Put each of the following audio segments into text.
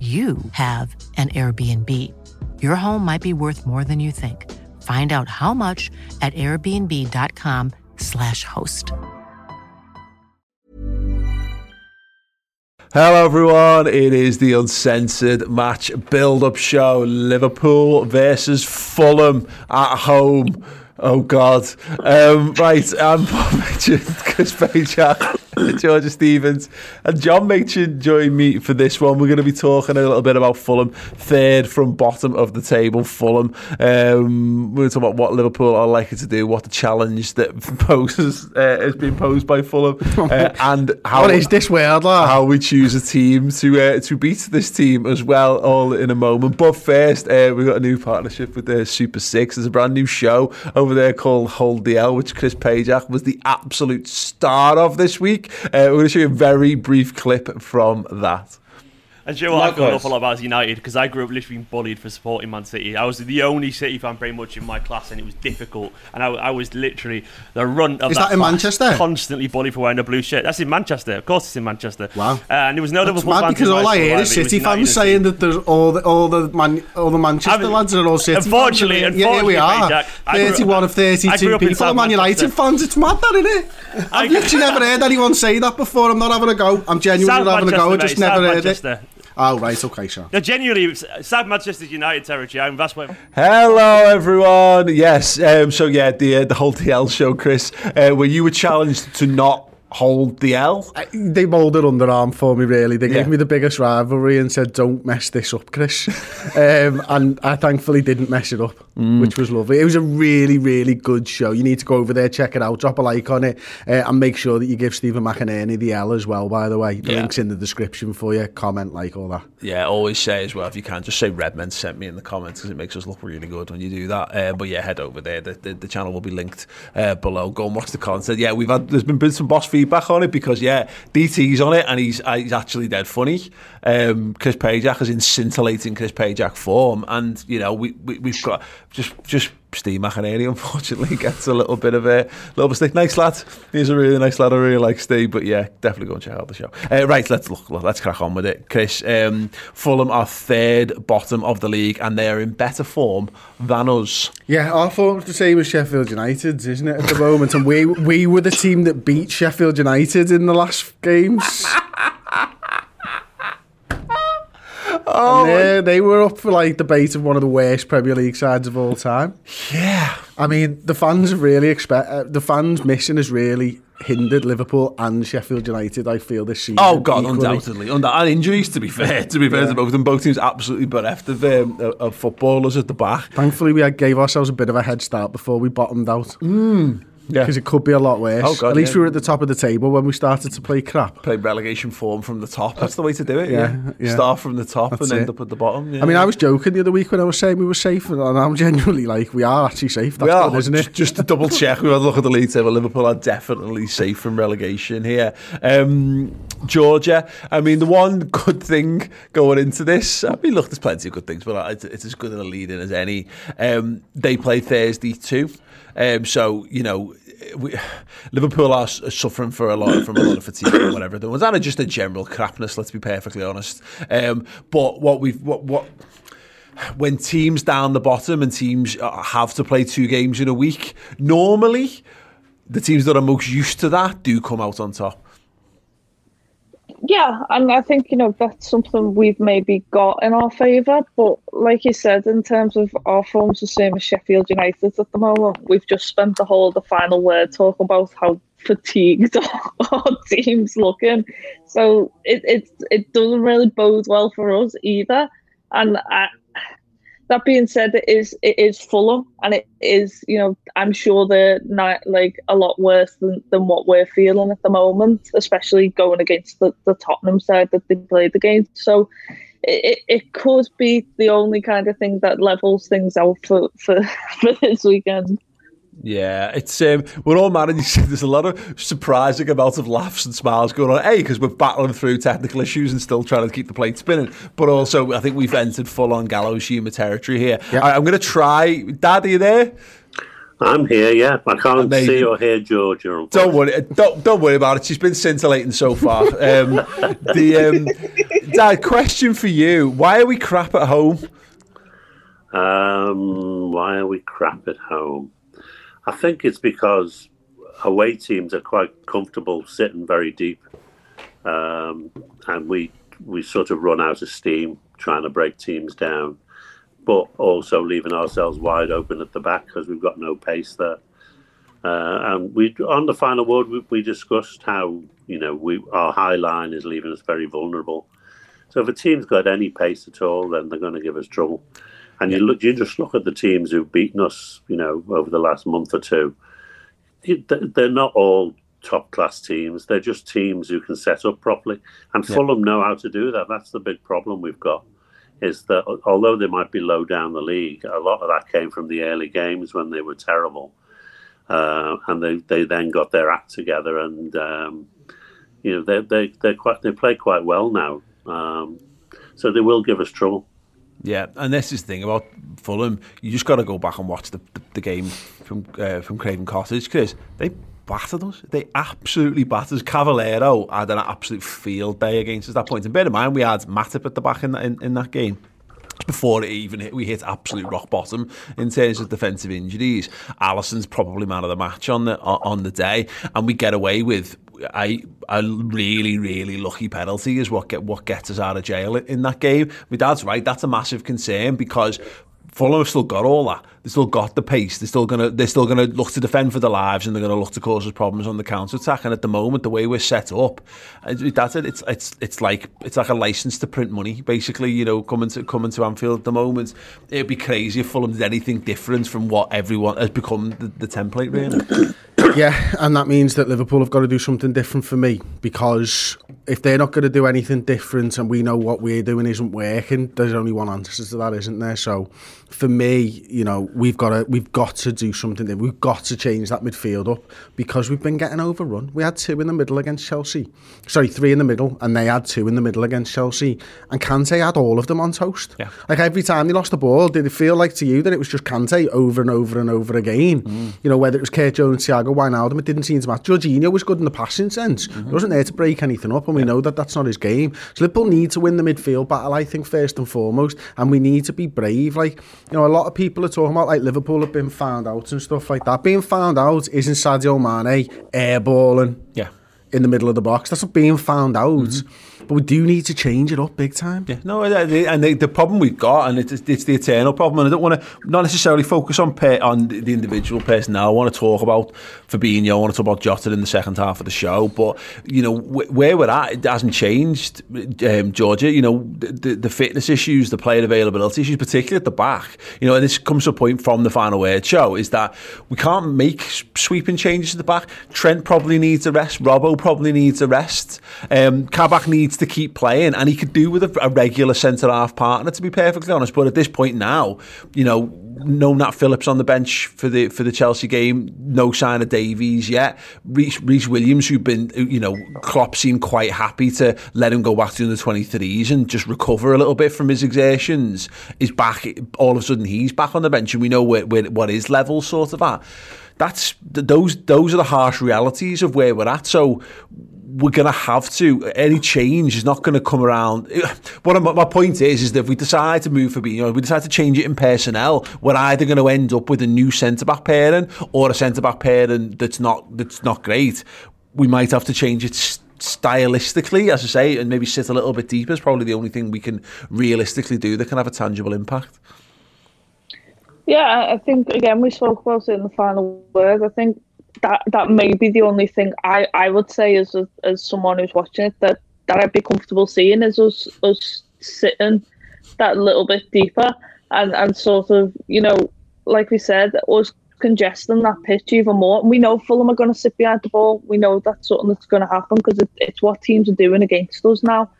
you have an Airbnb. Your home might be worth more than you think. Find out how much at airbnb.com/slash host. Hello, everyone. It is the uncensored match build up show Liverpool versus Fulham at home. Oh, God. Um, right, I'm Bob Richard, Chris Pajak. Georgia Stevens and John Machin join me for this one. We're going to be talking a little bit about Fulham, third from bottom of the table. Fulham. Um, we're going to talk about what Liverpool are likely to do, what the challenge that poses uh, has been posed by Fulham, uh, and how what is this world, lad? how we choose a team to uh, to beat this team as well. All in a moment. But first, uh, we've got a new partnership with the Super Six. There's a brand new show over there called Hold the L, which Chris Pajak was the absolute star of this week. Uh, we're going to show you a very brief clip from that. And you know what? I've got an Likewise. awful lot about United because I grew up literally being bullied for supporting Man City. I was the only City fan pretty much in my class, and it was difficult. And I, I was literally the runt of Is that, that in Manchester? Constantly bullied for wearing a blue shirt. That's in Manchester. Of course, it's in Manchester. Wow. Uh, and there was no Liverpool mad fans because all I hear is City fans saying that there's all the all the man all the Manchester I mean, lads are all City unfortunately- fans. Yeah, here we are. unfortunately, Jack, I grew 31 of 32 grew up in people are Man United fans. It's mad, that, isn't it? I've literally never heard anyone say that before. I'm not having a go. I'm genuinely South not having a go. I Manchester, just mate, never South heard Manchester. it. Oh, right. Okay, sure. No, genuinely, it's South Manchester's United territory. and that's where. Hello, everyone. Yes, um, so yeah, the uh, the Hold the L show, Chris, uh, where you were challenged to not hold the L. I- They moulded underarm for me, really. They Yeah. gave me the biggest rivalry and said, don't mess this up, Chris. um, and I thankfully didn't mess it up, Mm. which was lovely. It was a really, really good show. You need to go over there, check it out, drop a like on it, uh, and make sure that you give Stephen McInerney the L as well, by the way. The Yeah. link's in the description for you. Comment, like, all that. Yeah, always say as well if you can, just say Redmen sent me in the comments because it makes us look really good when you do that. Uh, but yeah, head over there. The, the, the channel will be linked uh, below. Go and watch the content. Yeah, we've had there's been, been some boss feedback on it because yeah, DT's on it and he's uh, he's actually dead funny. Um, Chris Pajak is in scintillating Chris Pajak form, and you know we, we we've got just just. Steve McInerney unfortunately gets a little bit of a little bit stick. Nice lad. He's a really nice lad. I really like Steve, but yeah, definitely go and check out the show. Uh, right, let's look. Let's crack on with it, Chris. Um, Fulham are third bottom of the league, and they are in better form than us. Yeah, our form's the same as Sheffield United's, isn't it, at the moment? And we we were the team that beat Sheffield United in the last games. oh, they, they were up for like debate of one of the worst Premier League sides of all time. Yeah, I mean, the fans have really expect uh, the fans missing has really hindered Liverpool and Sheffield United. I feel this season. Oh God, equally. undoubtedly, Undoubtedly. and injuries. To be fair, to be fair to both of them, both teams absolutely bereft of, um, of- footballers at the back. Thankfully, we had, gave ourselves a bit of a head start before we bottomed out. Yeah, Because it could be a lot worse. Oh, God, At least yeah. we were at the top of the table when we started to play crap. play relegation form from the top. That's the way to do it. Yeah, Yeah, yeah. start from the top That's and end up at the bottom. Yeah. I mean, I was joking the other week when I was saying we were safe, and I'm genuinely like, we are actually safe. That's we are, good, isn't it? just to double check, we had a look at the league table. Liverpool are definitely safe from relegation here. Um, Georgia, I mean, the one good thing going into this, I mean, look, there's plenty of good things, but it's, it's as good a lead in as any. Um, they play Thursday too. Um, so, you know, we, Liverpool are suffering for a lot from a lot of fatigue or whatever. There was and just a general crapness. Let's be perfectly honest. Um, but what we've what what when teams down the bottom and teams uh, have to play two games in a week, normally the teams that are most used to that do come out on top. Yeah, and I think you know that's something we've maybe got in our favour. But like you said, in terms of our forms, the same as Sheffield United at the moment, we've just spent the whole of the final word talking about how fatigued our team's looking. So it it it doesn't really bode well for us either. And I, that being said, it is it is Fulham, and it is you know I'm sure they're not like a lot worse than, than what we're feeling at the moment, especially going against the, the Tottenham side that they played against. So it, it could be the only kind of thing that levels things out for for, for this weekend. Yeah, it's um, we're all managing. There's a lot of surprising amounts of laughs and smiles going on. A because we're battling through technical issues and still trying to keep the plate spinning, but also I think we've entered full on gallows humour territory here. Yeah. I, am going to try. Dad, are you there? I'm here. Yeah, I can't Amazing. see or hear Georgia. Don't worry. Don't don't worry about it. She's been scintillating so far. um, the um, Dad, question for you: Why are we crap at home? Um, why are we crap at home? I think it's because away teams are quite comfortable sitting very deep, um, and we we sort of run out of steam trying to break teams down, but also leaving ourselves wide open at the back because we've got no pace there. Uh, and we on the final word we, we, discussed how you know we our high line is leaving us very vulnerable. So if a team's got any pace at all, then they're going to give us trouble. And you look, you just look at the teams who've beaten us, you know, over the last month or two. They're not all top class teams. They're just teams who can set up properly. And yeah. Fulham know how to do that. That's the big problem we've got. Is that although they might be low down the league, a lot of that came from the early games when they were terrible, uh, and they, they then got their act together, and um, you know they they they quite they play quite well now, um, so they will give us trouble. Yeah, and this is the thing about Fulham. You just got to go back and watch the, the, the game from uh, from Craven Cottage because they battered us. They absolutely battered us. Cavaleiro had an absolute field day against us at that point. And bear in mind, we had Matip at the back in, in, in that game before it even hit, we hit absolute rock bottom in terms of defensive injuries. Alisson's probably man of the match on the on the day, and we get away with a, a really really lucky penalty is what get what gets us out of jail in that game. My dad's right; that's a massive concern because Fulham have still got all that. They still got the pace. They're still gonna they're still gonna look to defend for their lives, and they're gonna look to cause us problems on the counter attack. And at the moment, the way we're set up, that's it. It's it's it's like it's like a license to print money, basically. You know, coming to coming to Anfield at the moment, it'd be crazy if Fulham did anything different from what everyone has become the, the template, really. yeah, and that means that Liverpool have got to do something different for me because if they're not going to do anything different and we know what we're doing isn't working, there's only one answer to that, isn't there? So for me, you know, we've got to we've got to do something. There. We've got to change that midfield up because we've been getting overrun. We had two in the middle against Chelsea, sorry, three in the middle, and they had two in the middle against Chelsea. And Kante had all of them on toast. Yeah. Like every time they lost the ball, did it feel like to you that it was just Kante over and over and over again? Mm. You know, whether it was Kurt Jones, Thiago Wijnaldum, it didn't seem to matter. Jorginho was good in the passing sense. Mm-hmm. He wasn't there to break anything up, and we yeah. know that that's not his game. So Liverpool need to win the midfield battle, I think, first and foremost, and we need to be brave. Like you know, a lot of people are talking about like Liverpool have been found out and stuff like that. Being found out isn't Sadio Mane airballing yeah. in the middle of the box. That's not being found out. Mm-hmm but we do need to change it up big time. Yeah, no, and the, the problem we've got, and it's, it's the eternal problem, and I don't want to not necessarily focus on on the individual person now. I want to talk about Fabinho, I want to talk about Jota in the second half of the show, but you know where we're at, it hasn't changed, um, Georgia. You know the, the fitness issues, the player availability issues, particularly at the back. You know, and this comes to a point from the final word show is that we can't make sweeping changes at the back. Trent probably needs a rest. Robbo probably needs a rest. Um, Kabak needs needs to keep playing, and he could do with a, a regular centre half partner, to be perfectly honest. But at this point now, you know, no Nat Phillips on the bench for the for the Chelsea game, no sign of Davies yet. Rhys Williams, who've been, you know, Klopp seemed quite happy to let him go back to the 23s and just recover a little bit from his exertions, is back. All of a sudden, he's back on the bench, and we know where, where, what his level sort of at that's those those are the harsh realities of where we're at. So we're going to have to. Any change is not going to come around. What my point is, is that if we decide to move for, being, you know, we decide to change it in personnel, we're either going to end up with a new centre back pairing or a centre back pairing that's not that's not great. We might have to change it stylistically, as I say, and maybe sit a little bit deeper is probably the only thing we can realistically do that can have a tangible impact. Yeah, I think again we spoke about it in the final word. I think that that may be the only thing I, I would say as a, as someone who's watching it that, that I'd be comfortable seeing is us us sitting that little bit deeper and, and sort of, you know, like we said, us congesting that pitch even more. And we know Fulham are going to sit behind the ball. We know that's something that's going to happen because it, it's what teams are doing against us now.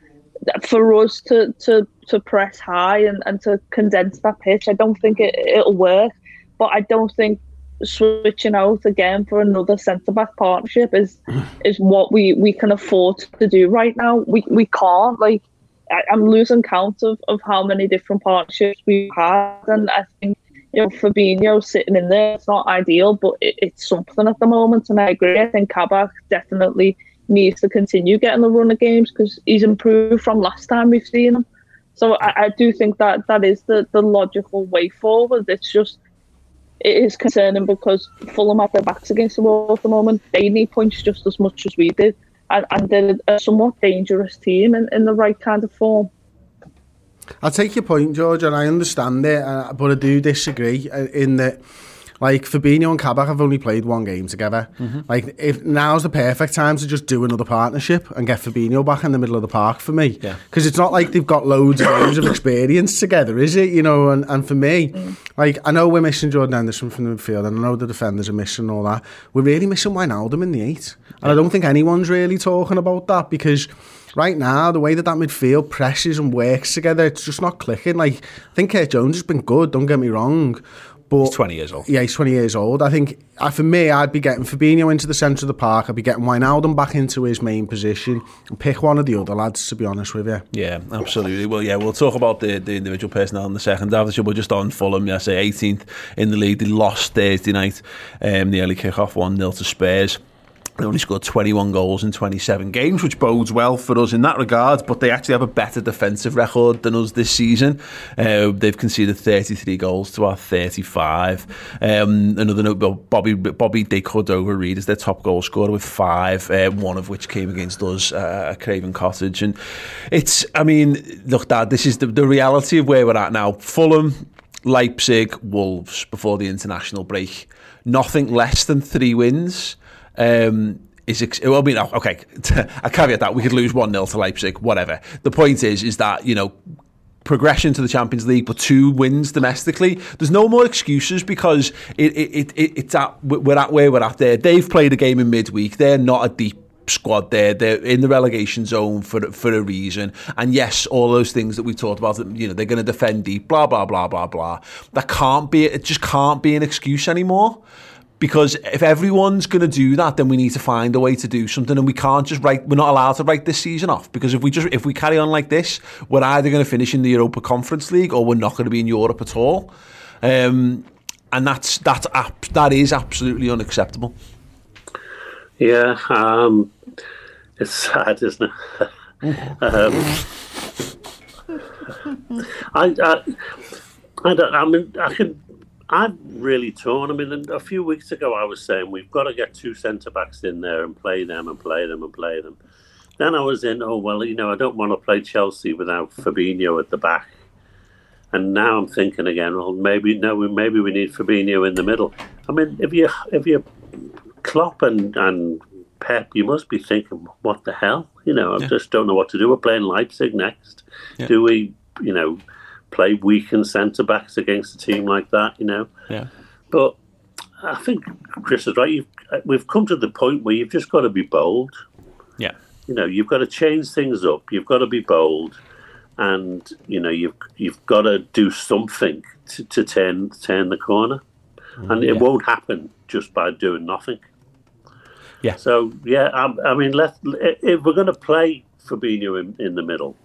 For us to to, to press high and, and to condense that pitch, I don't think it, it'll work. But I don't think switching out again for another centre back partnership is is what we, we can afford to do right now. We we can't like I, am losing count of, of how many different partnerships we've had, and I think you know Fabinho sitting in there it's not ideal, but it, it's something at the moment. And I agree. I think Kabak definitely needs to continue getting the run of games because he's improved from last time we've seen him. So I, I do think that that is the, the logical way forward. It's just it is concerning because Fulham have their backs against the wall at the moment. They need points just as much as we did, and, and they're a somewhat dangerous team in, in the right kind of form. I take your point, George, and I understand it, uh, but I do disagree uh, in that like Fabinho and Kabak have only played one game together. Mm-hmm. Like if now's the perfect time to just do another partnership and get Fabinho back in the middle of the park for me. Because yeah. it's not like they've got loads of games of experience together, is it? You know, and, and for me, mm. like I know we're missing Jordan Henderson from the midfield, and I know the defenders are missing all that. We're really missing Wijnaldum in the eight, and yeah. I don't think anyone's really talking about that because right now, the way that that midfield presses and works together, it's just not clicking. Like, I think Kurt Jones has been good, don't get me wrong, but he's 20 years old. Yeah, he's 20 years old. I think uh, for me, I'd be getting Fabinho into the centre of the park. I'd be getting Wijnaldum back into his main position and pick one of the other lads, to be honest with you. Yeah, absolutely. Well, yeah, we'll talk about the, the individual personnel in the second half. We're just on Fulham, yeah, say 18th in the league. They lost Thursday night. Um, the early kick-off 1-0 to Spurs. They only scored 21 goals in 27 games, which bodes well for us in that regard. But they actually have a better defensive record than us this season. Uh, they've conceded 33 goals to our 35. Um, another note: Bobby Bobby De Cordova-Reid is their top goal scorer with five, uh, one of which came against us uh, at Craven Cottage. And it's, I mean, look, Dad, this is the, the reality of where we're at now. Fulham, Leipzig, Wolves before the international break. Nothing less than three wins um, is ex- well, I mean, okay, I caveat that we could lose one 0 to Leipzig, whatever. The point is, is that you know progression to the Champions League, but two wins domestically. There's no more excuses because it, it, it, it's at, we're at where we're at there. They've played a game in midweek. They're not a deep squad there. They're in the relegation zone for for a reason. And yes, all those things that we talked about, you know, they're going to defend deep, blah, blah, blah, blah, blah. That can't be, it just can't be an excuse anymore because if everyone's going to do that, then we need to find a way to do something, and we can't just write. We're not allowed to write this season off because if we just if we carry on like this, we're either going to finish in the Europa Conference League or we're not going to be in Europe at all, um, and that's that's that is absolutely unacceptable. Yeah, um, it's sad, isn't it? um, I, I, I don't. I mean, I can I'm really torn. I mean, a few weeks ago, I was saying we've got to get two centre backs in there and play them and play them and play them. Then I was in, oh, well, you know, I don't want to play Chelsea without Fabinho at the back. And now I'm thinking again, well, maybe no, maybe we need Fabinho in the middle. I mean, if you if you Klopp and and Pep, you must be thinking, what the hell? You know, I yeah. just don't know what to do. We're playing Leipzig next. Yeah. Do we, you know, play weakened centre backs against a team like that, you know. Yeah. But I think Chris is right. You've, we've come to the point where you've just got to be bold. Yeah. You know, you've got to change things up. You've got to be bold, and you know, you've you've got to do something to, to turn turn the corner, mm, and it won't happen just by doing nothing. Yeah. So yeah, I, I mean, let if we're going to play Fabinho in, in the middle,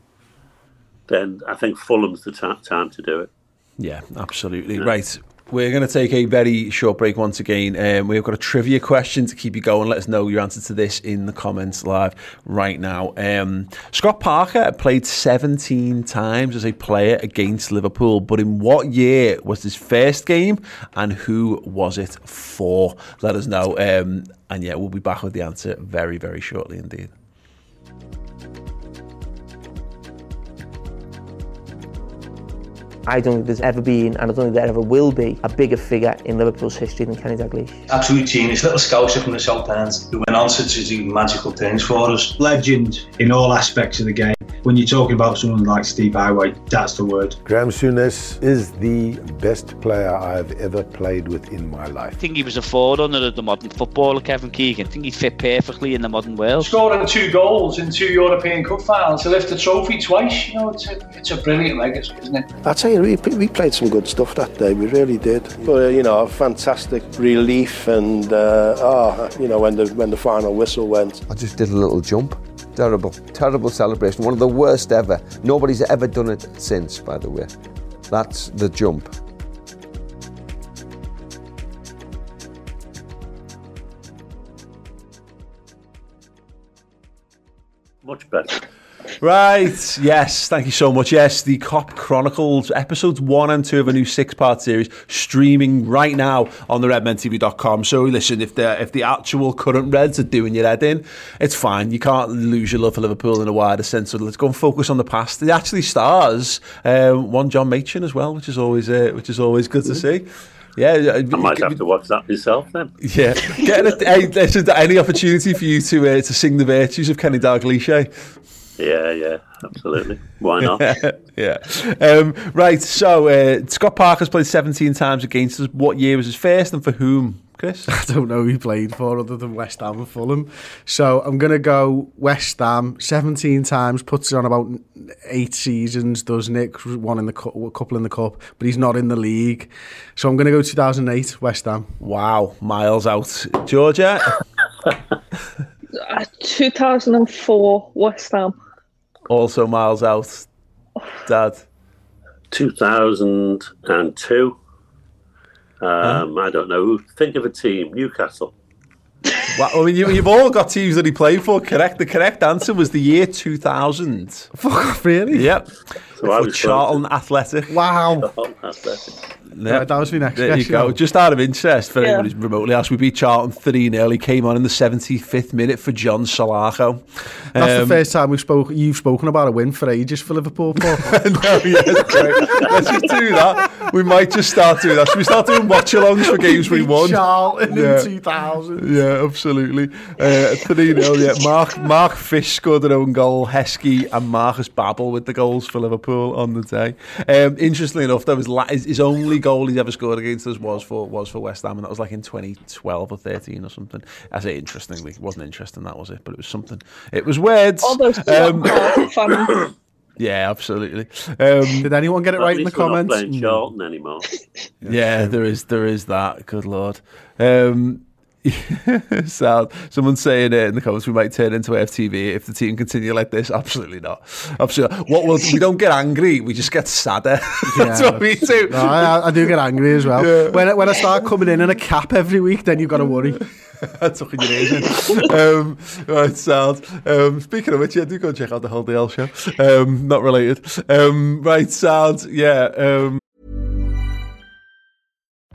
then I think Fulham's the t- time to do it. Yeah, absolutely. Yeah. Right. We're going to take a very short break once again. Um, we've got a trivia question to keep you going. Let us know your answer to this in the comments live right now. Um, Scott Parker played 17 times as a player against Liverpool, but in what year was his first game and who was it for? Let us know. Um, and yeah, we'll be back with the answer very, very shortly indeed. I don't think there's ever been, and I don't think there ever will be, a bigger figure in Liverpool's history than Kenny Dalglish. Absolute genius, little scouser from the South End who went on to do magical things for us. Legend in all aspects of the game. When you're talking about someone like Steve Heighway, that's the word. Graeme Souness is the best player I've ever played with in my life. I think he was a forerunner of the modern footballer, Kevin Keegan. I think he fit perfectly in the modern world. Scoring two goals in two European Cup finals to lift the trophy twice, you know, it's a, it's a brilliant legacy, isn't it? I tell you, we, we played some good stuff that day, we really did. But, uh, you know, a fantastic relief and, uh, oh, you know, when the, when the final whistle went. I just did a little jump. Terrible, terrible celebration. One of the worst ever. Nobody's ever done it since, by the way. That's the jump. Much better. Right, yes, thank you so much. Yes, the Kop Chronicles, episodes one and two of a new six part series, streaming right now on the redmentv.com. So, listen, if the, if the actual current Reds are doing your head in, it's fine. You can't lose your love for Liverpool in a wider sense. So, let's go and focus on the past. It actually stars um, one John Machin as well, which is always, uh, which is always good to see. Yeah, I might have to watch that myself then. Yeah, getting a, hey, listen, any opportunity for you to uh, to sing the virtues of Kenny Dalglish. Yeah, yeah, absolutely. Why not? yeah. Um, right, so uh, Scott Parker's played 17 times against us. What year was his first and for whom, Chris? I don't know who he played for other than West Ham and Fulham. So I'm going to go West Ham 17 times, puts it on about eight seasons, does Nick one in the cup, a couple in the cup, but he's not in the league. So I'm going to go 2008 West Ham. Wow, miles out. Georgia? Uh, 2004 West Ham. Also miles out. Dad? 2002. Um, I don't know. Think of a team. Newcastle. Well, I mean, you, you've all got teams that he played for. Correct. The correct answer was the year 2000. Fuck off, really? Yep. So I for was Charlton Athletic. Wow. Oh, Athletic. Yeah. That was my next There you go. Just out of interest for Yeah. anyone who's remotely asked, we beat Charlton 3 0. He came on in the 75th minute for John Salako. That's the Um, first time we've spoke, you've spoken about a win for ages for Liverpool, Paul. no, yes. Let's just do that. We might just start doing that. Should we start doing watch alongs for games we won? Charlton Yeah. in 2000. Yeah, absolutely. Uh, 3 0, yeah. Mark, Mark Fish scored an own goal, Heskey and Markus Babbel with the goals for Liverpool on the day. Um, interestingly enough, that was la- his, his only goal he's ever scored against us was for was for West Ham, and that was like in 2012 or 13 or something. I say interestingly, it wasn't interesting, that was it, but it was something. It was weird. All those Um, fans. yeah, absolutely. Um, Did anyone get it At right in the least we're not comments? playing Charlton anymore. Yeah, there is there is that. Good lord. Um, sad. Someone's saying it in the comments we might turn into AFTV if the team continue like this. Absolutely not. Absolutely. What we'll, we don't get angry. We just get sadder. That's Yeah. what we do. No, I, I do get angry as well. Yeah. When, I- when I start coming in in a cap every week, then you've got to worry. Your ears in. um, right, sound. Um, speaking of which, yeah, do go check out the Hold the L show. Um, not related. Um, right, sound. Yeah.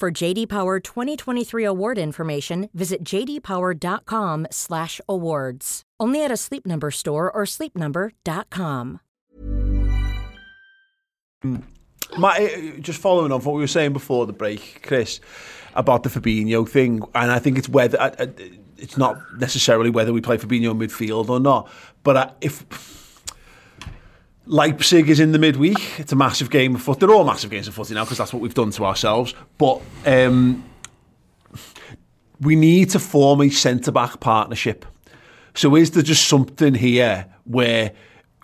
For JD Power 2023 award information, visit jdpower.com/awards. Only at a Sleep Number store or sleepnumber.com. My, eh, just following on from what we were saying before the break, Chris, about the Fabinho thing, and I think it's whether it's not necessarily whether we play Fabinho in midfield or not, but if Leipzig is in the midweek, it's a massive game of foot. They're all massive games of footy now because that's what we've done to ourselves. But um, we need to form a centre back partnership. So is there just something here where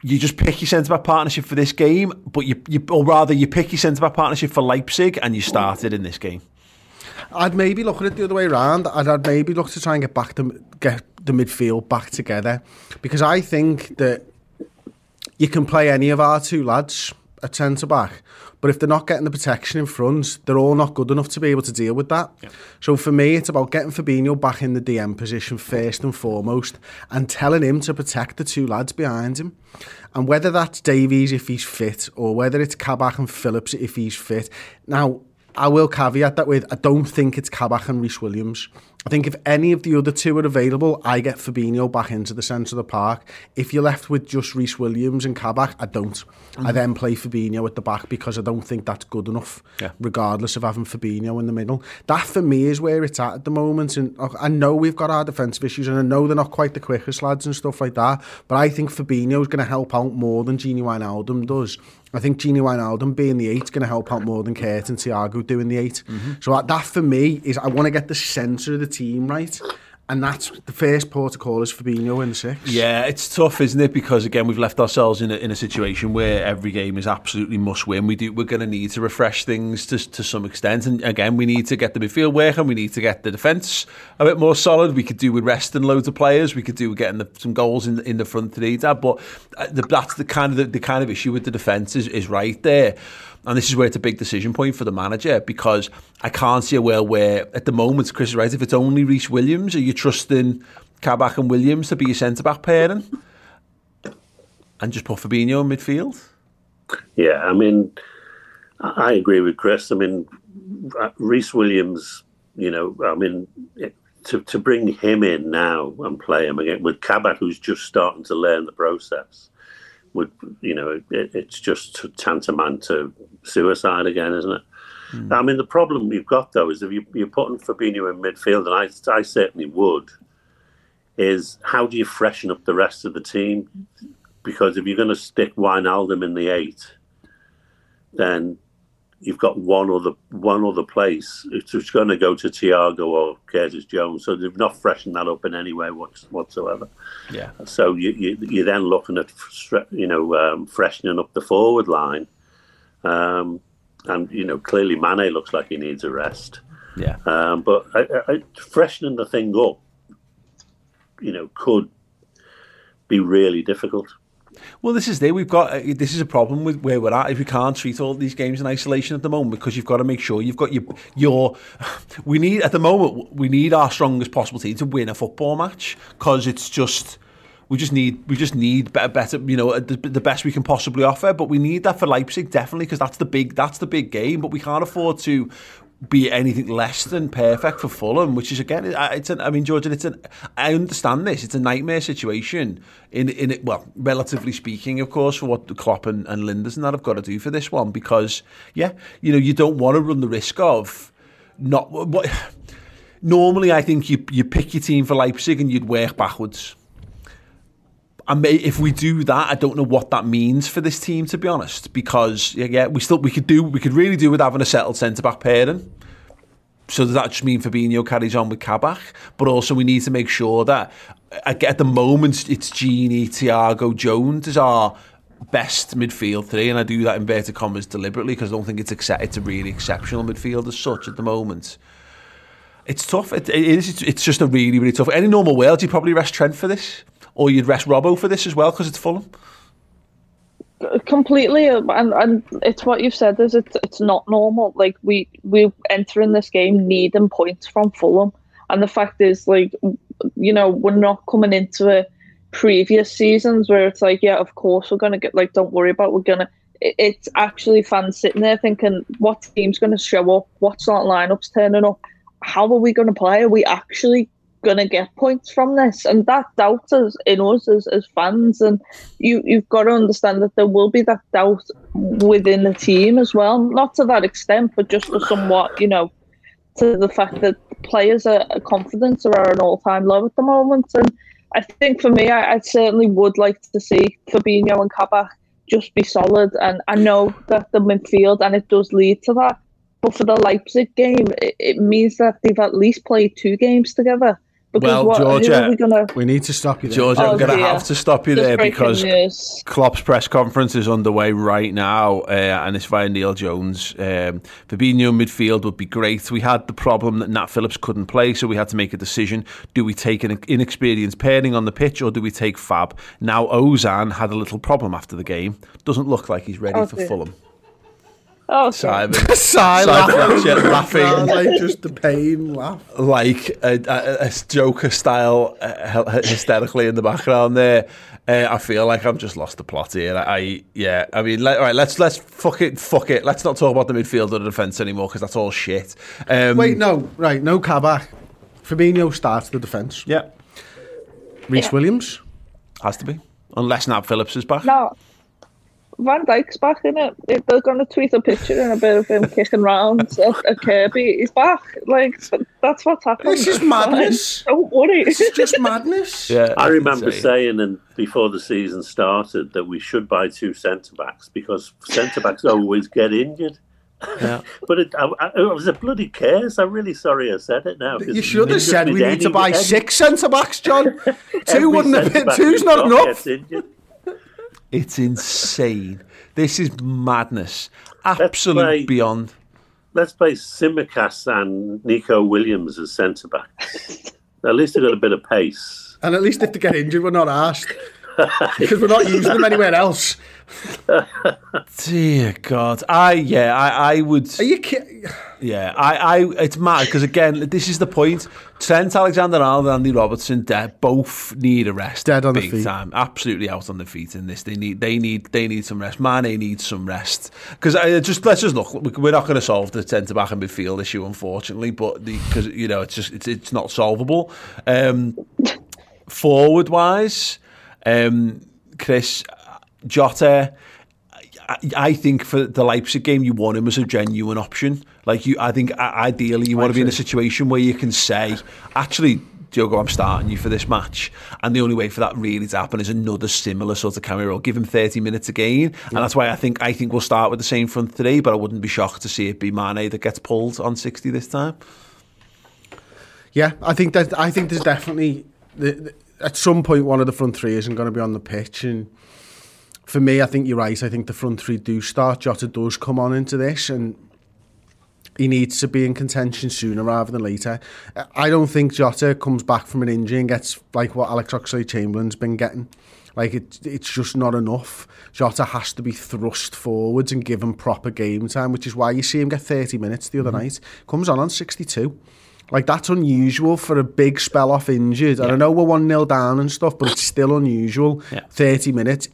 you just pick your centre back partnership for this game, but you, you or rather you pick your centre back partnership for Leipzig and you started in this game? I'd maybe look at it the other way around. I'd, I'd maybe look to try and get back to get the midfield back together because I think that you can play any of our two lads at centre back, but if they're not getting the protection in front, they're all not good enough to be able to deal with that. Yeah. So for me, it's about getting Fabinho back in the DM position first and foremost, and telling him to protect the two lads behind him. And whether that's Davies if he's fit, or whether it's Kabak and Phillips if he's fit. Now, I will caveat that with I don't think it's Kabak and Rhys Williams. I think if any of the other two are available, I get Fabinho back into the centre of the park. If you're left with just Rhys Williams and Kabak, I don't. Mm-hmm. I then play Fabinho at the back because I don't think that's good enough, yeah. regardless of having Fabinho in the middle. That for me is where it's at at the moment. And I know we've got our defensive issues, and I know they're not quite the quickest lads and stuff like that. But I think Fabinho is going to help out more than Gini Wijnaldum does. I think Gini Wijnaldum being the eight is going to help out more than Kurt and Thiago doing the 8 mm-hmm. So that for me is I want to get the centre of the team right. And that's the first port of call is Fabinho in the six. Yeah, it's tough, isn't it? Because again, we've left ourselves in a, in a situation where every game is absolutely must win. We do, we're going to need to refresh things to, to some extent, and again, we need to get the midfield working. We need to get the defence a bit more solid. We could do with resting loads of players. We could do with getting the, some goals in in the front three, that. But uh, the, that's the kind of the, the kind of issue with the defence is, is right there. And this is where it's a big decision point for the manager because I can't see a world where, at the moment, Chris is right, if it's only Rhys Williams, are you trusting Kabak and Williams to be your centre back pairing and just put Fabinho in midfield? Yeah, I mean, I agree with Chris. I mean, Rhys Williams, you know, I mean, to, to bring him in now and play him again with Kabak, who's just starting to learn the process would you know it, it's just tantamount to suicide again, isn't it? Mm. I mean, the problem you've got though is if you, you're putting Fabinho in midfield, and I, I certainly would, is how do you freshen up the rest of the team? Because if you're going to stick Wijnaldum in the eight, then you've got one other one other place. It's going to go to Thiago or Curtis Jones, so they've not freshened that up in any way whatsoever. Yeah. So you, you you're then looking at you know um, freshening up the forward line, um, and you know clearly Mane looks like he needs a rest. Yeah. Um, but I, I, freshening the thing up, you know, could be really difficult. Well, this is there. We've got uh, this is a problem with where we're at. If we can't treat all these games in isolation at the moment, because you've got to make sure you've got your your. We need at the moment we need our strongest possible team to win a football match because it's just we just need we just need better, better you know the, the best we can possibly offer. But we need that for Leipzig definitely because that's the big that's the big game. But we can't afford to be anything less than perfect for Fulham, which is again, it's an, I mean, George, it's an, I understand this, it's a nightmare situation in, in it, well, relatively speaking, of course, for what Klopp and, and Lijnders and that have got to do for this one, because, yeah, you know, you don't want to run the risk of not, what, normally I think you, you pick your team for Leipzig and you'd work backwards and if we do that, I don't know what that means for this team, to be honest. Because yeah, we still we could do we could really do with having a settled centre back pairing. So does that just mean Fabinho carries on with Kabak? But also we need to make sure that uh, at the moment it's Gini, Thiago, Jones is our best midfield three, and I do that in inverted commas deliberately because I don't think it's accept, it's a really exceptional midfield as such at the moment. It's tough. It, it is. It's just a really, really tough. Any normal world, you probably rest Trent for this or you'd rest Robbo for this as well because it's Fulham. Completely, and and it's what you've said is it's it's not normal. Like we we entering this game needing points from Fulham, And the fact is, like, you know, we're not coming into it previous seasons where it's like, yeah, of course we're gonna get like, don't worry about, we're gonna. It's actually fans sitting there thinking, what team's gonna show up? What's of lineups turning up? How are we gonna play? Are we actually gonna get points from this? And that doubt is in us as, as fans, and you you've got to understand that there will be that doubt within the team as well. Not to that extent, but just for somewhat, you know, to the fact that players are confident, confidence are at an all time low at the moment. And I think for me, I, I certainly would like to see Fabinho and Kabak just be solid. And I know that the midfield, and it does lead to that. But for the Leipzig game, it, it means that they've at least played two games together. Because Well, what, who are Georgia, we gonna... We need to stop you there. Georgia, Oh, I'm going to have to stop you Just there because news. Klopp's press conference is underway right now, uh, and it's via Neil Jones. Um, Fabinho midfield would be great. We had the problem that Nat Phillips couldn't play, so we had to make a decision. Do we take an inexperienced pairing on the pitch, or do we take Fab? Now, Ozan had a little problem after the game. Doesn't look like he's ready Oh, for dear. Fulham. Oh, Simon. Sigh Simon laughing. Laughing. like just the pain laugh. like a, a, a Joker style uh, hysterically in the background there. Uh, I feel like I've just lost the plot here. I yeah. I mean, let, all right. Let's let's fuck it. Fuck it. Let's not talk about the midfield or the defence anymore because that's all shit. Um, Wait, no, right, no Kabak. Fabinho starts the defence. Yeah, Rhys Williams. has to be unless Nat Phillips is back. No. Van Dijk's back in it. They're going to tweet a picture and a bit of him kicking round at, at Kirkby. He's back. Like that's what's happening. This is madness. Don't worry. This is just madness. Yeah, I remember insane. saying and before the season started that we should buy two centre backs because centre backs always get injured. Yeah. but it, I, I, it was a bloody case. I'm really sorry I said it now. You should have injured said we need to buy any- six centre backs, John. Two wouldn't have been. Two's not enough. Gets injured. It's insane. This is madness. Let's play- beyond. Let's play Tsimikas and Neco Williams as centre backs. At least they've got a bit of pace. And at least if they get injured, we're not asked. because we're not using them anywhere else. Dear God, I yeah, I I would. Are you kidding? Yeah, I, I, it's mad because again, this is the point. Trent Alexander-Arnold and Andy Robertson, de- both need a rest. Dead on the feet. time, absolutely out on the feet in this. They need, they need, they need some rest. Mane needs some rest because I just let's just look. we- We're not going to solve the centre back and midfield issue, unfortunately, but because you know it's just it's it's not solvable. Um, forward wise, um, Chris Jota. I, I think for the Leipzig game, you want him as a genuine option. Like you, I think ideally you want to be in a situation where you can say, actually, Diogo, I'm starting you for this match, and the only way for that really to happen is another similar sort of cameo role. Give him 30 minutes again, and that's why I think I think we'll start with the same front three. But I wouldn't be shocked to see it be Mane that gets pulled on 60 this time. Yeah, I think that I think there's definitely the, the- at some point one of the front three isn't going to be on the pitch, and for me, I think you're right. I think the front three do start. Jota does come on into this, and he needs to be in contention sooner rather than later. I don't think Jota comes back from an injury and gets like what Alex Oxlade-Chamberlain's been getting. Like it, it's just not enough. Jota has to be thrust forwards and given proper game time, which is why you see him get 30 minutes the other mm-hmm. night. Comes on on 62. Like that's unusual for a big spell off injured. And I know we're one 0 down and stuff, but it's still unusual. Yeah. Thirty minutes.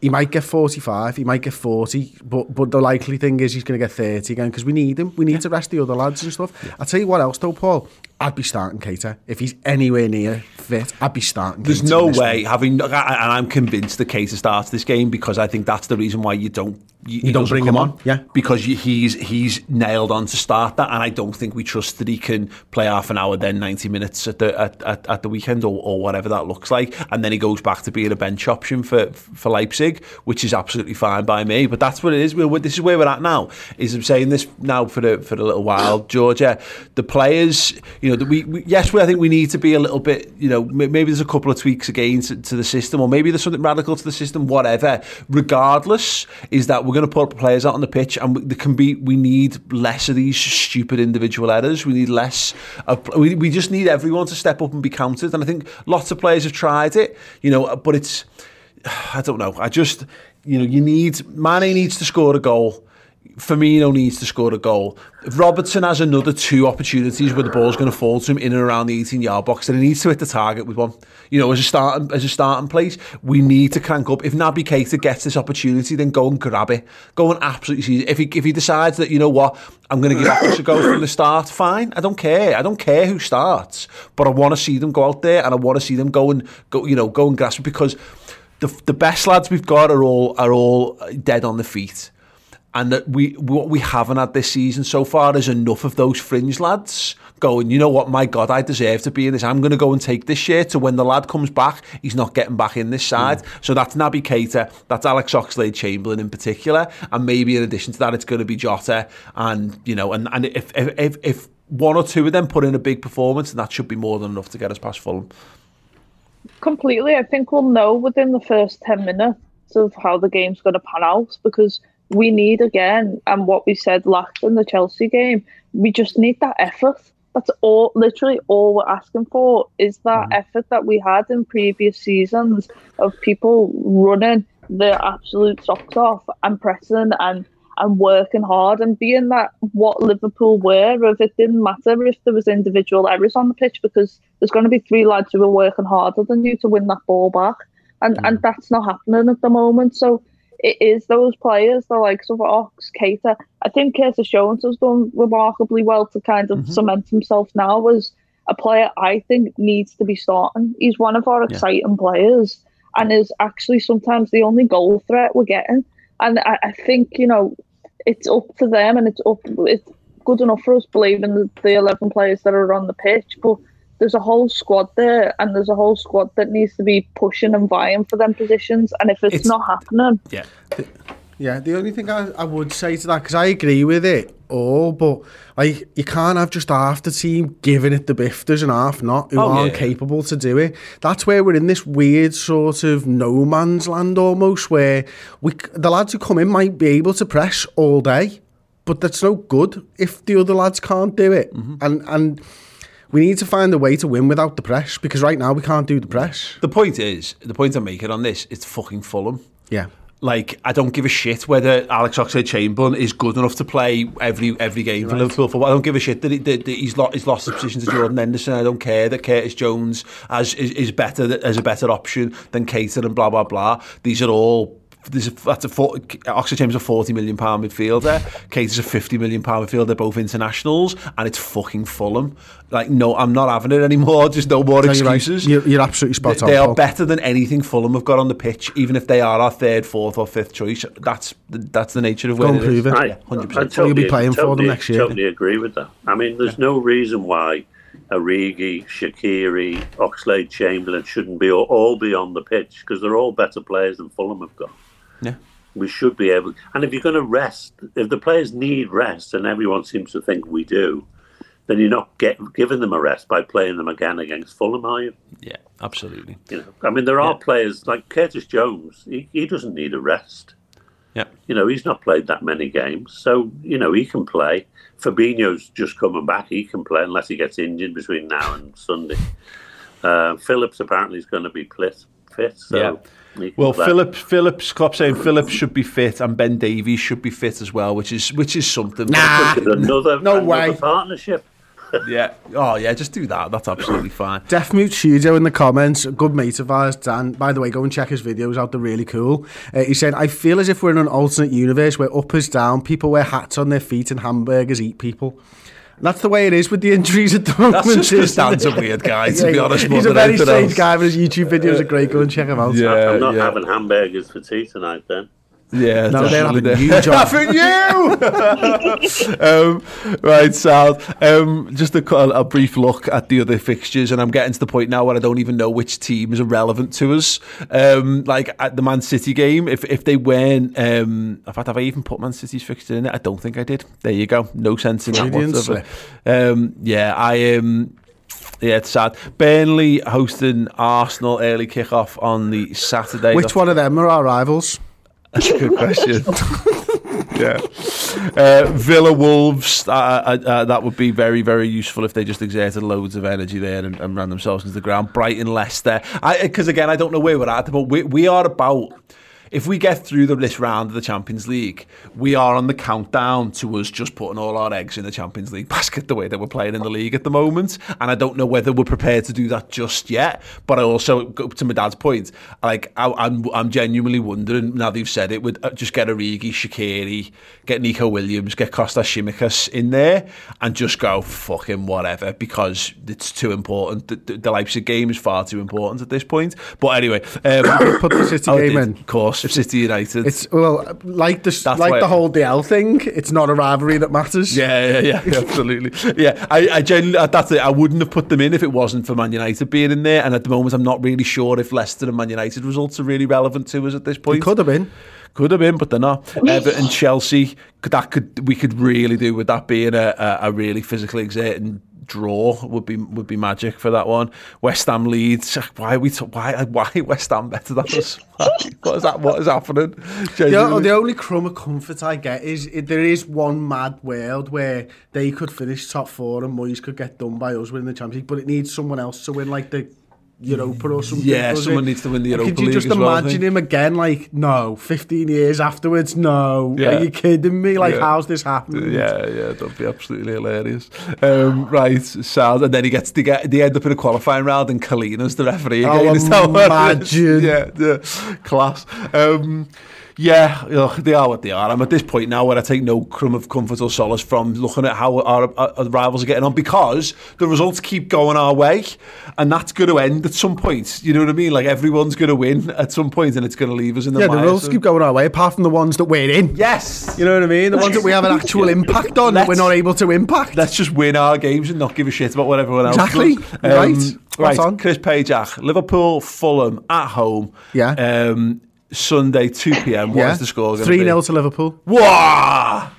He might get forty five. He might get forty. But but the likely thing is he's going to get thirty again because we need him. We need to rest the other lads and stuff. I will tell you what else though, Paul. I'd be starting Keita if he's anywhere near fit. I'd be starting. There's no way one. having, and I'm convinced the case starts this game because I think that's the reason why you don't you, he don't bring him on, yeah. because you, he's he's nailed on to start that, and I don't think we trust that he can play half an hour then 90 minutes at the at, at, at the weekend or, or whatever that looks like, and then he goes back to being a bench option for for Leipzig, which is absolutely fine by me. But that's what it is. We're, this is where we're at now. Is I'm saying this now for the, for a little while, Georgia. The players, you know, we, we yes, we, I think we need to be a little bit, you know, maybe there's a couple of tweaks again to, to the system, or maybe there's something radical to the system. Whatever. Regardless, is that we're going to put players out on the pitch, and we, there can be. We need less of these stupid individual errors. We need less. Of, we, we just need everyone to step up and be counted. And I think lots of players have tried it, you know, but it's. I don't know. I just, you know, you need Mane needs to score a goal. Firmino needs to score a goal. If Robertson has another two opportunities where the ball's going to fall to him in and around the 18 yard box, then he needs to hit the target with one. You know, as a starting as a starting place, we need to crank up. If Naby Keita gets this opportunity, then go and grab it. Go and absolutely seize it. If he if he decides that you know what, I'm going to give Alex a go from the start, fine. I don't care. I don't care who starts, but I want to see them go out there and I want to see them go and go. You know, go and grasp it because the the best lads we've got are all are all dead on the feet and that we what we haven't had this season so far is enough of those fringe lads going, you know what, my God, I deserve to be in this. I'm going to go and take this shit. So when the lad comes back, he's not getting back in this side. Mm. So that's Naby Keita, that's Alex Oxlade Chamberlain in particular, and maybe in addition to that, it's going to be Jota, and you know, and and if if if one or two of them put in a big performance, and that should be more than enough to get us past Fulham. Completely, I think we'll know within the first ten minutes of how the game's going to pan out because we need again, and what we said last in the Chelsea game, we just need that effort. That's all, literally all we're asking for is that mm. effort that we had in previous seasons of people running their absolute socks off and pressing and and working hard and being that what Liverpool were of it didn't matter if there was individual errors on the pitch because there's going to be three lads who are working harder than you to win that ball back and mm. and that's not happening at the moment so it is those players, the likes of Ox, Keita. I think Curtis Jones has done remarkably well to kind of mm-hmm. cement himself now as a player I think needs to be starting. He's one of our exciting yeah. players and is actually sometimes the only goal threat we're getting. And I, I, think, you know, it's up to them and it's up it's good enough for us believing the, the eleven players that are on the pitch, but there's a whole squad there, and there's a whole squad that needs to be pushing and vying for them positions. And if it's, it's not happening, yeah, the, yeah. The only thing I, I would say to that because I agree with it all, but like you can't have just half the team giving it the bifters and half not who oh, aren't yeah. capable to do it. That's where we're in this weird sort of no man's land almost, where we the lads who come in might be able to press all day, but that's no good if the other lads can't do it, mm-hmm. and and we need to find a way to win without the press because right now we can't do the press. The point is, the point I'm making on this, it's fucking Fulham. Yeah. Like I don't give a shit whether Alex Oxlade-Chamberlain is good enough to play every every game for. Liverpool football. I don't give a shit that, he, that, that he's, lost, he's lost the position to Jordan Henderson. I don't care that Curtis Jones as is, is better as a better option than Keita and blah blah blah. These are all there's a, that's a Oxford James a forty million pound midfielder. Keita's a fifty million pound midfielder. They're both internationals, and it's fucking Fulham. Like, no, I'm not having it anymore. Just no more excuses. You're, right. you're, you're, absolutely spot they, on. They are better than anything Fulham have got on the pitch, even if they are our third, fourth, or fifth choice. That's that's the nature of where it is. I, hundred percent. Totally, you'll be playing totally, for them next year. Totally agree with that. I mean, there's yeah. no reason why. Origi, Shaqiri, Oxlade Chamberlain shouldn't be all, all be on the pitch because they're all better players than Fulham have got. Yeah. We should be able, and if you're going to rest, if the players need rest, and everyone seems to think we do, then you're not get, giving them a rest by playing them again against Fulham, are you? Yeah, absolutely. You know, I mean, there are yeah. players like Curtis Jones. He, he doesn't need a rest. Yeah. You know, he's not played that many games, so you know he can play. Fabinho's just coming back; he can play unless he gets injured between now and Sunday. Uh, Phillips apparently is going to be fit. Fit so yeah. Well, Philip, Phillips, Klopp saying Phillips should be fit and Ben Davies should be fit as well, which is which is something. Nah, another, no another way. partnership. yeah. Oh, yeah. Just do that. That's absolutely fine. Deaf Mute Studio in the comments. Good mate of ours, Dan. By the way, go and check his videos out. They're really cool. Uh, he said, "I feel as if we're in an alternate universe where up is down, people wear hats on their feet, and hamburgers eat people." That's the way it is with the injuries at the moment. That's just Dan's a weird guy, to yeah, be honest. He's a very strange else. guy, but his YouTube videos are great. Go and check him out. Yeah, I'm not yeah. having hamburgers for tea tonight, then. Yeah, no, they're having you, John. having you. um, right, Sal. Um, just a, a, brief look at the other fixtures, and I'm getting to the point now where I don't even know which teams are relevant to us. Um, like at the Man City game, if if they weren't, um, in fact, have I even put Man City's fixture in it? I don't think I did. There you go. No sense in that whatsoever. Um, yeah, I um. Yeah, it's sad. Burnley hosting Arsenal early kick-off on the Saturday. Which one of them are our rivals? That's a good question. yeah. Uh, Villa Wolves, uh, uh, uh, that would be very, very useful if they just exerted loads of energy there and, and ran themselves into the ground. Brighton, Leicester. Because again, I don't know where we're at, but we, we are about if we get through the, this round of the Champions League, we are on the countdown to us just putting all our eggs in the Champions League basket the way that we're playing in the league at the moment. And I don't know whether we're prepared to do that just yet. But I also, go to my dad's point, like I, I'm, I'm genuinely wondering now that you've said it, would uh, just get Origi, Shaqiri, get Neco Williams, get Costa Tsimikas in there, and just go fucking whatever because it's too important. The, the, the Leipzig game is far too important at this point. But anyway, um, put the City oh, game in. Of course, City United. It's well, like the That's like the whole DL thing. It's not a rivalry that matters. Yeah, yeah, yeah, absolutely. Yeah, I, I genuinely, uh, that's it. I wouldn't have put them in if it wasn't for Man United being in there. And at the moment, I'm not really sure if Leicester and Man United results are really relevant to us at this point. could have been. Could have been, but they're not. Everton, Chelsea, that could we could really do with that being a, a, a really physically exerting draw would be would be magic for that one. West Ham Leeds. Why are we? T- why why West Ham better than us? what is that? What is happening? The, the only crumb of comfort I get is there is one mad world where they could finish top four and Moyes could get done by us winning the Champions League, but it needs someone else to win like the Europa or something. Yeah, someone it? needs to win the Europa League. Could you just imagine well, him again, like, no, 15 years afterwards, no, yeah. are you kidding me? Like, yeah. how's this happened? Yeah, yeah, that'd be absolutely hilarious. Um, right, sad. And then he gets to get, they end up in a qualifying round and Kalina's the referee again. Oh, imagine. yeah, yeah, class. Um, yeah, they are what they are. I'm at this point now where I take no crumb of comfort or solace from looking at how our, our, rivals are getting on because the results keep going our way, and that's going to end at some point. You know what I mean? Like everyone's going to win at some point, and it's going to leave us in the Yeah, the So- keep going our way, apart from the ones that we're in. Yes. You know what I mean? The ones that we have an actual impact on that we're not able to impact. Let's just win our games and not give a shit about what everyone else Exactly. does. Right. right. On. Chris Pajak, Liverpool, Fulham at home. Yeah. Um, Sunday, 2 p.m. What is yeah. the score? 3 0 to Liverpool. Wow!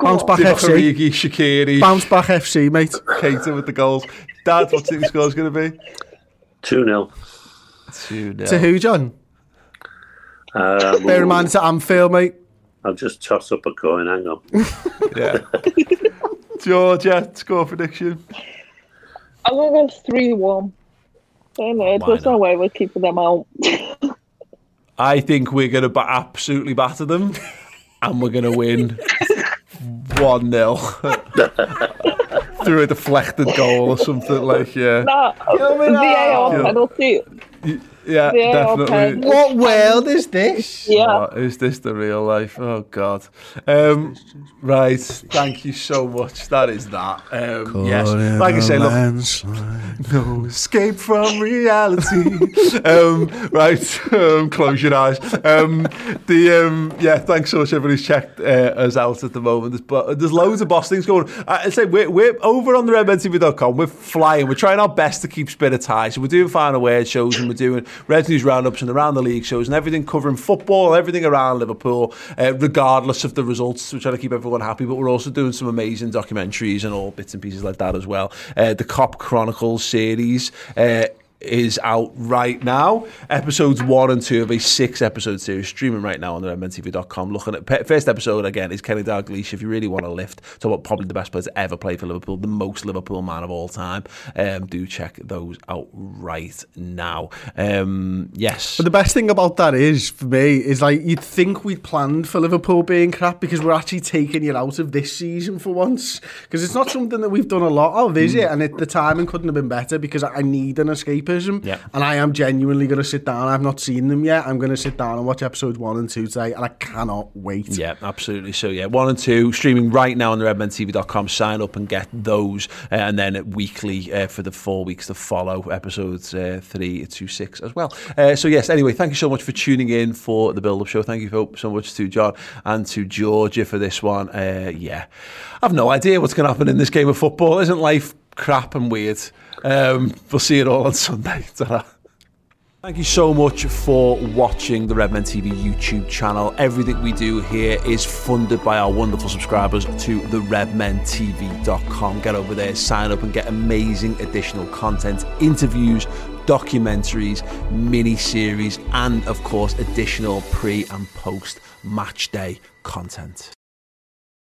Bounce back FC. Origi, Shaqiri, Bounce back FC, mate. Keita with the goals. Dad, what do you think the score's going to be? 2 0. 2 0. To who, John? Um, Bear in mind it's at Anfield, mate. I'll just toss up a coin. Hang on. Yeah. Georgia, score prediction. I'm going to go 3 1. There's no way we're keeping them out. I think we're going to ba- absolutely batter them and we're going to win 1 0 through a deflected goal or something like, yeah. Nah, VAR Yeah. penalty. Yeah, VAR definitely. penalty. What world is this? Yeah. Oh, is this the real life? Oh God! Um, right, thank you so much. That is that. Um, yes, like I say, look, no escape from reality. um, right, um, close your eyes. Um, the um, yeah, thanks so much. Everybody's checked uh, us out at the moment. There's, but there's loads of boss things going. on. I say we're, we're over on the redmentv.com. We're flying. We're trying our best to keep spirit high. So we're doing final word shows and we're doing Red News roundups and around the league shows and everything covering football, everything around Liverpool, uh, regardless of the results. We're trying to keep everyone happy, but we're also doing some amazing documentaries and all bits and pieces like that as well. Uh, the Kop Chronicles series. Uh, is out right now. Episodes one and two of a six episode series streaming right now on the redmentv.com. Looking at pe- first episode again is Kenny Dalglish. If you really want to lift, talk what probably the best player to ever play for Liverpool, the most Liverpool man of all time. Um, do check those out right now. Um, yes. But the best thing about that is, for me, is like you'd think we'd planned for Liverpool being crap because we're actually taking you out of this season for once. Because it's not something that we've done a lot of, is it? And it, the timing couldn't have been better because I need an Yeah. And I am genuinely going to sit down. I've not seen them yet. I'm going to sit down and watch episodes one and two today, and I cannot wait. Yeah, absolutely. So yeah, one and two streaming right now on the redmentv.com. Sign up and get those, uh, and then weekly uh, for the four weeks to follow episodes uh, three to six as well. Uh, so yes, anyway, thank you so much for tuning in for the build-up show. Thank you so- so much to John and to Georgia for this one. Uh, yeah, I've no idea what's going to happen in this game of football. Isn't life crap and weird? Um, we'll see it all on Sunday. Ta-ra. Thank you so much for watching the Redmen TV YouTube channel. Everything we do here is funded by our wonderful subscribers to the redmentv.com. Get over there, sign up, and get amazing additional content, interviews, documentaries, mini series, and of course, additional pre and post match day content.